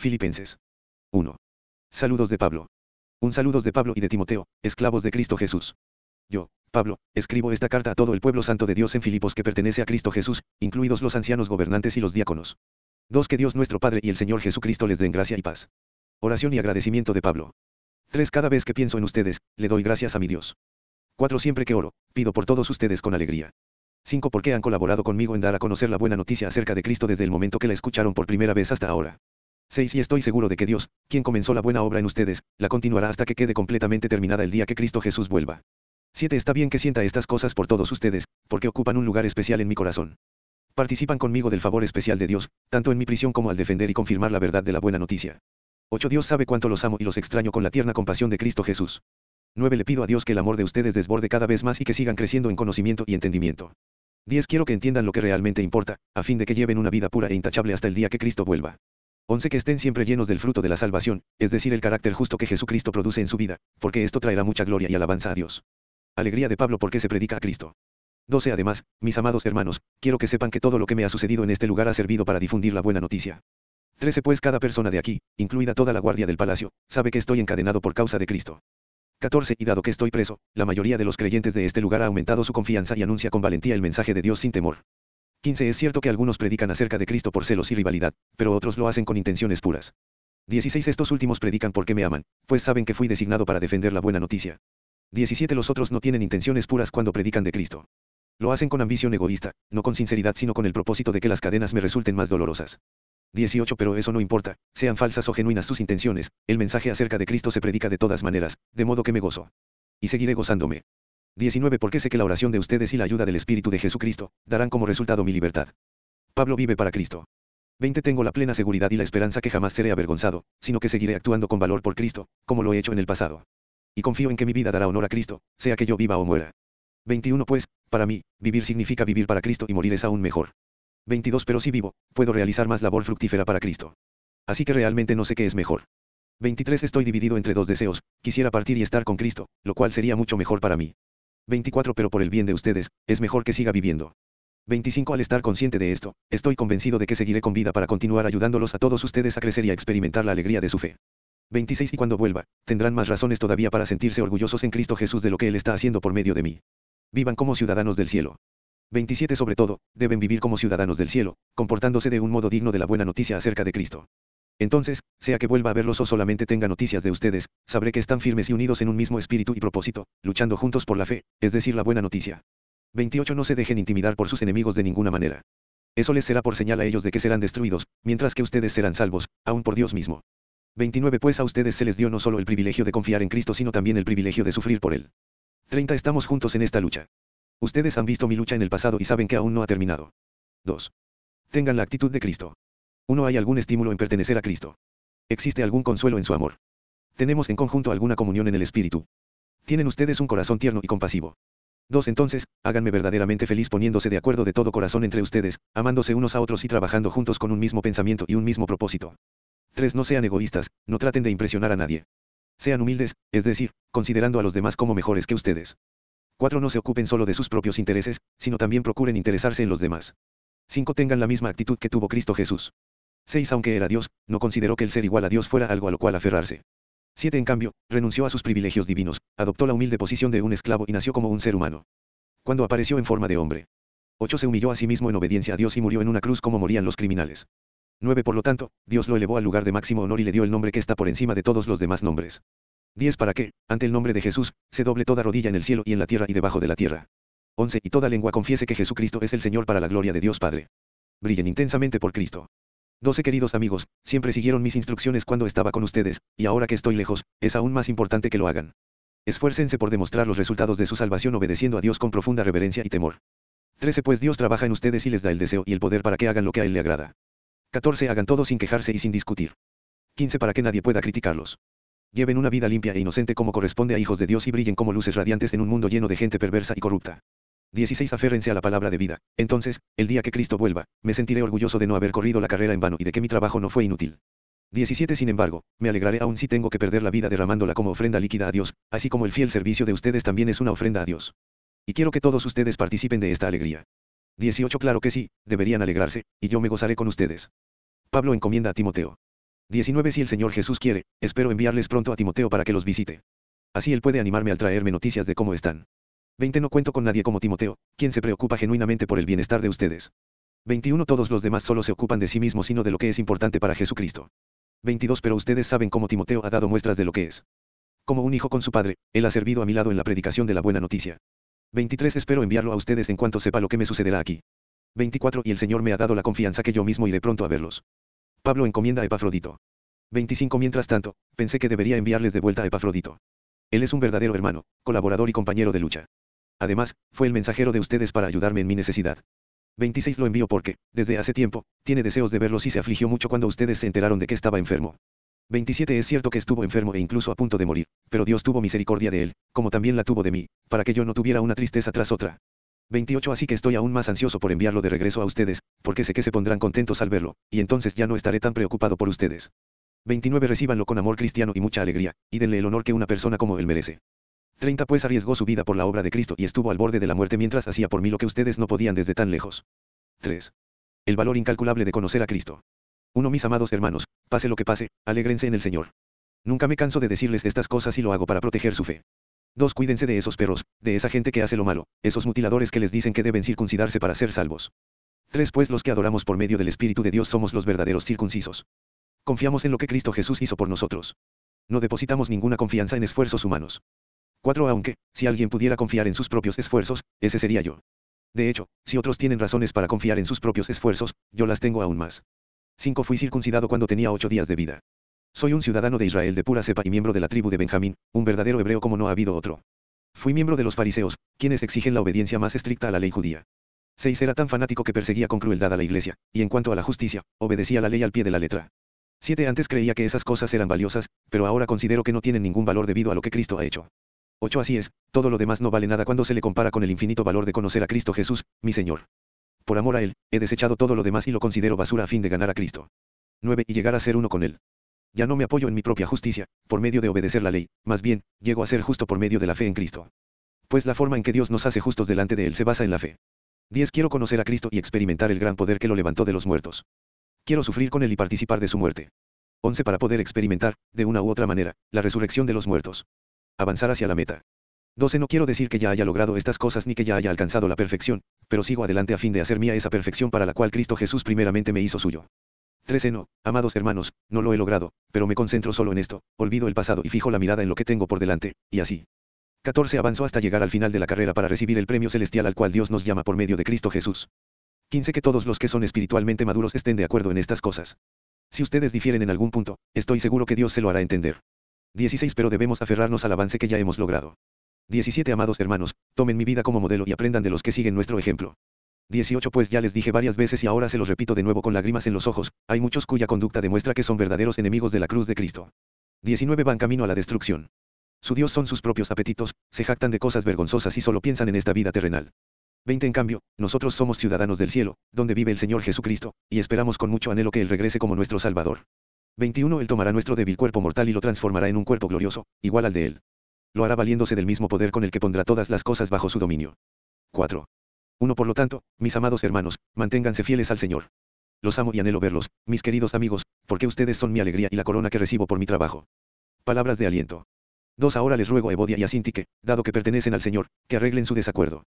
Filipenses 1. Saludos de Pablo. Un saludos de Pablo y de Timoteo, esclavos de Cristo Jesús. Yo, Pablo, escribo esta carta a todo el pueblo santo de Dios en Filipos que pertenece a Cristo Jesús, incluidos los ancianos gobernantes y los diáconos. Dos Que Dios nuestro Padre y el Señor Jesucristo les den gracia y paz. Oración y agradecimiento de Pablo. 3. Cada vez que pienso en ustedes, le doy gracias a mi Dios. 4. Siempre que oro, pido por todos ustedes con alegría. 5. Porque han colaborado conmigo en dar a conocer la buena noticia acerca de Cristo desde el momento que la escucharon por primera vez hasta ahora. 6. Y estoy seguro de que Dios, quien comenzó la buena obra en ustedes, la continuará hasta que quede completamente terminada el día que Cristo Jesús vuelva. 7. Está bien que sienta estas cosas por todos ustedes, porque ocupan un lugar especial en mi corazón. Participan conmigo del favor especial de Dios, tanto en mi prisión como al defender y confirmar la verdad de la buena noticia. 8. Dios sabe cuánto los amo y los extraño con la tierna compasión de Cristo Jesús. 9. Le pido a Dios que el amor de ustedes desborde cada vez más y que sigan creciendo en conocimiento y entendimiento. 10. Quiero que entiendan lo que realmente importa, a fin de que lleven una vida pura e intachable hasta el día que Cristo vuelva. 11. Que estén siempre llenos del fruto de la salvación, es decir, el carácter justo que Jesucristo produce en su vida, porque esto traerá mucha gloria y alabanza a Dios. Alegría de Pablo porque se predica a Cristo. 12. Además, mis amados hermanos, quiero que sepan que todo lo que me ha sucedido en este lugar ha servido para difundir la buena noticia. 13. Pues cada persona de aquí, incluida toda la guardia del palacio, sabe que estoy encadenado por causa de Cristo. 14. Y dado que estoy preso, la mayoría de los creyentes de este lugar ha aumentado su confianza y anuncia con valentía el mensaje de Dios sin temor. 15. Es cierto que algunos predican acerca de Cristo por celos y rivalidad, pero otros lo hacen con intenciones puras. 16. Estos últimos predican porque me aman, pues saben que fui designado para defender la buena noticia. 17. Los otros no tienen intenciones puras cuando predican de Cristo. Lo hacen con ambición egoísta, no con sinceridad sino con el propósito de que las cadenas me resulten más dolorosas. 18 Pero eso no importa, sean falsas o genuinas sus intenciones, el mensaje acerca de Cristo se predica de todas maneras, de modo que me gozo. Y seguiré gozándome. 19 Porque sé que la oración de ustedes y la ayuda del Espíritu de Jesucristo, darán como resultado mi libertad. Pablo vive para Cristo. 20 Tengo la plena seguridad y la esperanza que jamás seré avergonzado, sino que seguiré actuando con valor por Cristo, como lo he hecho en el pasado. Y confío en que mi vida dará honor a Cristo, sea que yo viva o muera. 21 Pues, para mí, vivir significa vivir para Cristo y morir es aún mejor. 22 Pero si vivo, puedo realizar más labor fructífera para Cristo. Así que realmente no sé qué es mejor. 23 Estoy dividido entre dos deseos, quisiera partir y estar con Cristo, lo cual sería mucho mejor para mí. 24 Pero por el bien de ustedes, es mejor que siga viviendo. 25 Al estar consciente de esto, estoy convencido de que seguiré con vida para continuar ayudándolos a todos ustedes a crecer y a experimentar la alegría de su fe. 26 Y cuando vuelva, tendrán más razones todavía para sentirse orgullosos en Cristo Jesús de lo que Él está haciendo por medio de mí. Vivan como ciudadanos del cielo. 27 Sobre todo, deben vivir como ciudadanos del cielo, comportándose de un modo digno de la buena noticia acerca de Cristo. Entonces, sea que vuelva a verlos o solamente tenga noticias de ustedes, sabré que están firmes y unidos en un mismo espíritu y propósito, luchando juntos por la fe, es decir, la buena noticia. 28 No se dejen intimidar por sus enemigos de ninguna manera. Eso les será por señal a ellos de que serán destruidos, mientras que ustedes serán salvos, aún por Dios mismo. 29 Pues a ustedes se les dio no solo el privilegio de confiar en Cristo, sino también el privilegio de sufrir por Él. 30 Estamos juntos en esta lucha. Ustedes han visto mi lucha en el pasado y saben que aún no ha terminado. 2. Tengan la actitud de Cristo. 1. ¿Hay algún estímulo en pertenecer a Cristo? ¿Existe algún consuelo en su amor? ¿Tenemos en conjunto alguna comunión en el Espíritu? ¿Tienen ustedes un corazón tierno y compasivo? 2. Entonces, háganme verdaderamente feliz poniéndose de acuerdo de todo corazón entre ustedes, amándose unos a otros y trabajando juntos con un mismo pensamiento y un mismo propósito. 3. No sean egoístas, no traten de impresionar a nadie. Sean humildes, es decir, considerando a los demás como mejores que ustedes. 4. No se ocupen solo de sus propios intereses, sino también procuren interesarse en los demás. 5. Tengan la misma actitud que tuvo Cristo Jesús. 6. Aunque era Dios, no consideró que el ser igual a Dios fuera algo a lo cual aferrarse. 7. En cambio, renunció a sus privilegios divinos, adoptó la humilde posición de un esclavo y nació como un ser humano. Cuando apareció en forma de hombre. 8. Se humilló a sí mismo en obediencia a Dios y murió en una cruz como morían los criminales. 9. Por lo tanto, Dios lo elevó al lugar de máximo honor y le dio el nombre que está por encima de todos los demás nombres. 10 para que, ante el nombre de Jesús, se doble toda rodilla en el cielo y en la tierra y debajo de la tierra. 11 y toda lengua confiese que Jesucristo es el Señor para la gloria de Dios Padre. Brillen intensamente por Cristo. 12 queridos amigos, siempre siguieron mis instrucciones cuando estaba con ustedes, y ahora que estoy lejos, es aún más importante que lo hagan. Esfuércense por demostrar los resultados de su salvación obedeciendo a Dios con profunda reverencia y temor. 13 Pues Dios trabaja en ustedes y les da el deseo y el poder para que hagan lo que a Él le agrada. 14 Hagan todo sin quejarse y sin discutir. 15 Para que nadie pueda criticarlos. Lleven una vida limpia e inocente como corresponde a hijos de Dios y brillen como luces radiantes en un mundo lleno de gente perversa y corrupta. 16. Aférrense a la palabra de vida. Entonces, el día que Cristo vuelva, me sentiré orgulloso de no haber corrido la carrera en vano y de que mi trabajo no fue inútil. 17. Sin embargo, me alegraré aún si tengo que perder la vida derramándola como ofrenda líquida a Dios, así como el fiel servicio de ustedes también es una ofrenda a Dios. Y quiero que todos ustedes participen de esta alegría. 18. Claro que sí, deberían alegrarse, y yo me gozaré con ustedes. Pablo encomienda a Timoteo. 19 Si el Señor Jesús quiere, espero enviarles pronto a Timoteo para que los visite. Así él puede animarme al traerme noticias de cómo están. 20 No cuento con nadie como Timoteo, quien se preocupa genuinamente por el bienestar de ustedes. 21 Todos los demás solo se ocupan de sí mismos sino de lo que es importante para Jesucristo. 22 Pero ustedes saben cómo Timoteo ha dado muestras de lo que es. Como un hijo con su padre, él ha servido a mi lado en la predicación de la buena noticia. 23 Espero enviarlo a ustedes en cuanto sepa lo que me sucederá aquí. 24 Y el Señor me ha dado la confianza que yo mismo iré pronto a verlos. Pablo encomienda a Epafrodito. 25 Mientras tanto, pensé que debería enviarles de vuelta a Epafrodito. Él es un verdadero hermano, colaborador y compañero de lucha. Además, fue el mensajero de ustedes para ayudarme en mi necesidad. 26 Lo envío porque, desde hace tiempo, tiene deseos de verlos y se afligió mucho cuando ustedes se enteraron de que estaba enfermo. 27 Es cierto que estuvo enfermo e incluso a punto de morir, pero Dios tuvo misericordia de él, como también la tuvo de mí, para que yo no tuviera una tristeza tras otra. 28 Así que estoy aún más ansioso por enviarlo de regreso a ustedes, porque sé que se pondrán contentos al verlo, y entonces ya no estaré tan preocupado por ustedes. 29 Recíbanlo con amor cristiano y mucha alegría, y denle el honor que una persona como él merece. 30 Pues arriesgó su vida por la obra de Cristo y estuvo al borde de la muerte mientras hacía por mí lo que ustedes no podían desde tan lejos. 3. El valor incalculable de conocer a Cristo. 1 Mis amados hermanos, pase lo que pase, alégrense en el Señor. Nunca me canso de decirles estas cosas y lo hago para proteger su fe. 2. Cuídense de esos perros, de esa gente que hace lo malo, esos mutiladores que les dicen que deben circuncidarse para ser salvos. 3. Pues los que adoramos por medio del Espíritu de Dios somos los verdaderos circuncisos. Confiamos en lo que Cristo Jesús hizo por nosotros. No depositamos ninguna confianza en esfuerzos humanos. 4. Aunque, si alguien pudiera confiar en sus propios esfuerzos, ese sería yo. De hecho, si otros tienen razones para confiar en sus propios esfuerzos, yo las tengo aún más. 5. Fui circuncidado cuando tenía 8 días de vida. Soy un ciudadano de Israel de pura cepa y miembro de la tribu de Benjamín, un verdadero hebreo como no ha habido otro. Fui miembro de los fariseos, quienes exigen la obediencia más estricta a la ley judía. 6. Era tan fanático que perseguía con crueldad a la iglesia, y en cuanto a la justicia, obedecía la ley al pie de la letra. 7. Antes creía que esas cosas eran valiosas, pero ahora considero que no tienen ningún valor debido a lo que Cristo ha hecho. 8. Así es, todo lo demás no vale nada cuando se le compara con el infinito valor de conocer a Cristo Jesús, mi Señor. Por amor a Él, he desechado todo lo demás y lo considero basura a fin de ganar a Cristo. 9. Y llegar a ser uno con Él. Ya no me apoyo en mi propia justicia, por medio de obedecer la ley, más bien, llego a ser justo por medio de la fe en Cristo. Pues la forma en que Dios nos hace justos delante de Él se basa en la fe. 10. Quiero conocer a Cristo y experimentar el gran poder que lo levantó de los muertos. Quiero sufrir con Él y participar de su muerte. 11. Para poder experimentar, de una u otra manera, la resurrección de los muertos. Avanzar hacia la meta. 12. No quiero decir que ya haya logrado estas cosas ni que ya haya alcanzado la perfección, pero sigo adelante a fin de hacer mía esa perfección para la cual Cristo Jesús primeramente me hizo suyo. 13. No, amados hermanos, no lo he logrado, pero me concentro solo en esto, olvido el pasado y fijo la mirada en lo que tengo por delante, y así. 14. Avanzo hasta llegar al final de la carrera para recibir el premio celestial al cual Dios nos llama por medio de Cristo Jesús. 15. Que todos los que son espiritualmente maduros estén de acuerdo en estas cosas. Si ustedes difieren en algún punto, estoy seguro que Dios se lo hará entender. 16. Pero debemos aferrarnos al avance que ya hemos logrado. 17. Amados hermanos, tomen mi vida como modelo y aprendan de los que siguen nuestro ejemplo. 18. Pues ya les dije varias veces y ahora se los repito de nuevo con lágrimas en los ojos, hay muchos cuya conducta demuestra que son verdaderos enemigos de la cruz de Cristo. 19. Van camino a la destrucción. Su Dios son sus propios apetitos, se jactan de cosas vergonzosas y solo piensan en esta vida terrenal. 20. En cambio, nosotros somos ciudadanos del cielo, donde vive el Señor Jesucristo, y esperamos con mucho anhelo que Él regrese como nuestro Salvador. 21. Él tomará nuestro débil cuerpo mortal y lo transformará en un cuerpo glorioso, igual al de Él. Lo hará valiéndose del mismo poder con el que pondrá todas las cosas bajo su dominio. 4. 1. Por lo tanto, mis amados hermanos, manténganse fieles al Señor. Los amo y anhelo verlos, mis queridos amigos, porque ustedes son mi alegría y la corona que recibo por mi trabajo. Palabras de aliento. 2. Ahora les ruego a Evodia y a Sintique, dado que pertenecen al Señor, que arreglen su desacuerdo.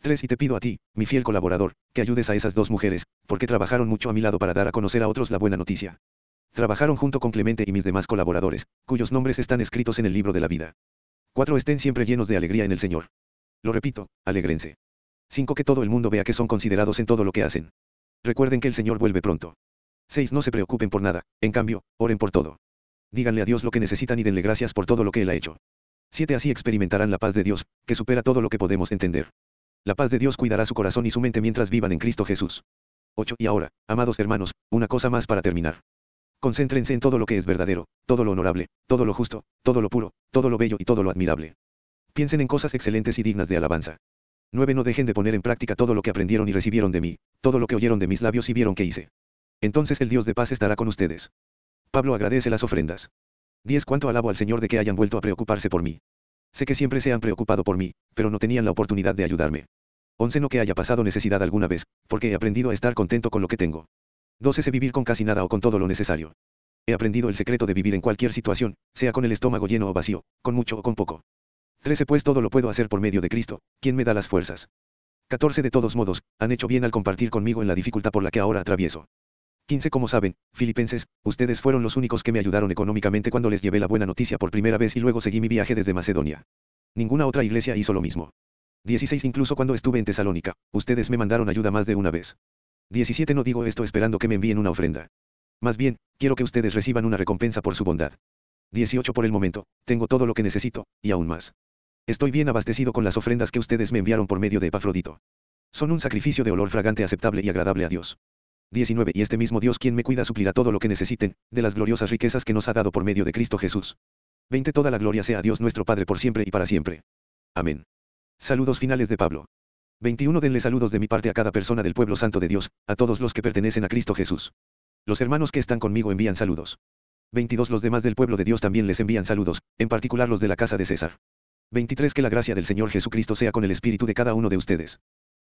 3. Y te pido a ti, mi fiel colaborador, que ayudes a esas dos mujeres, porque trabajaron mucho a mi lado para dar a conocer a otros la buena noticia. Trabajaron junto con Clemente y mis demás colaboradores, cuyos nombres están escritos en el libro de la vida. 4. Estén siempre llenos de alegría en el Señor. Lo repito, alégrense. 5. Que todo el mundo vea que son considerados en todo lo que hacen. Recuerden que el Señor vuelve pronto. 6. No se preocupen por nada, en cambio, oren por todo. Díganle a Dios lo que necesitan y denle gracias por todo lo que Él ha hecho. 7. Así experimentarán la paz de Dios, que supera todo lo que podemos entender. La paz de Dios cuidará su corazón y su mente mientras vivan en Cristo Jesús. 8. Y ahora, amados hermanos, una cosa más para terminar. Concéntrense en todo lo que es verdadero, todo lo honorable, todo lo justo, todo lo puro, todo lo bello y todo lo admirable. Piensen en cosas excelentes y dignas de alabanza. 9. No dejen de poner en práctica todo lo que aprendieron y recibieron de mí, todo lo que oyeron de mis labios y vieron que hice. Entonces el Dios de paz estará con ustedes. Pablo agradece las ofrendas. 10. Cuánto alabo al Señor de que hayan vuelto a preocuparse por mí. Sé que siempre se han preocupado por mí, pero no tenían la oportunidad de ayudarme. 11. No que haya pasado necesidad alguna vez, porque he aprendido a estar contento con lo que tengo. 12. Sé vivir con casi nada o con todo lo necesario. he aprendido el secreto de vivir en cualquier situación, sea con el estómago lleno o vacío, con mucho o con poco. 13 Pues todo lo puedo hacer por medio de Cristo, quien me da las fuerzas. 14 De todos modos, han hecho bien al compartir conmigo en la dificultad por la que ahora atravieso. 15 Como saben, filipenses, ustedes fueron los únicos que me ayudaron económicamente cuando les llevé la buena noticia por primera vez y luego seguí mi viaje desde Macedonia. Ninguna otra iglesia hizo lo mismo. 16 Incluso cuando estuve en Tesalónica, ustedes me mandaron ayuda más de una vez. 17 No digo esto esperando que me envíen una ofrenda. Más bien, quiero que ustedes reciban una recompensa por su bondad. 18 Por el momento, tengo todo lo que necesito, y aún más. Estoy bien abastecido con las ofrendas que ustedes me enviaron por medio de Epafrodito. Son un sacrificio de olor fragante aceptable y agradable a Dios. 19 Y este mismo Dios quien me cuida suplirá todo lo que necesiten, de las gloriosas riquezas que nos ha dado por medio de Cristo Jesús. 20 Toda la gloria sea a Dios nuestro Padre por siempre y para siempre. Amén. Saludos finales de Pablo. 21 Denle saludos de mi parte a cada persona del pueblo santo de Dios, a todos los que pertenecen a Cristo Jesús. Los hermanos que están conmigo envían saludos. 22 Los demás del pueblo de Dios también les envían saludos, en particular los de la casa de César. 23 Que la gracia del Señor Jesucristo sea con el espíritu de cada uno de ustedes.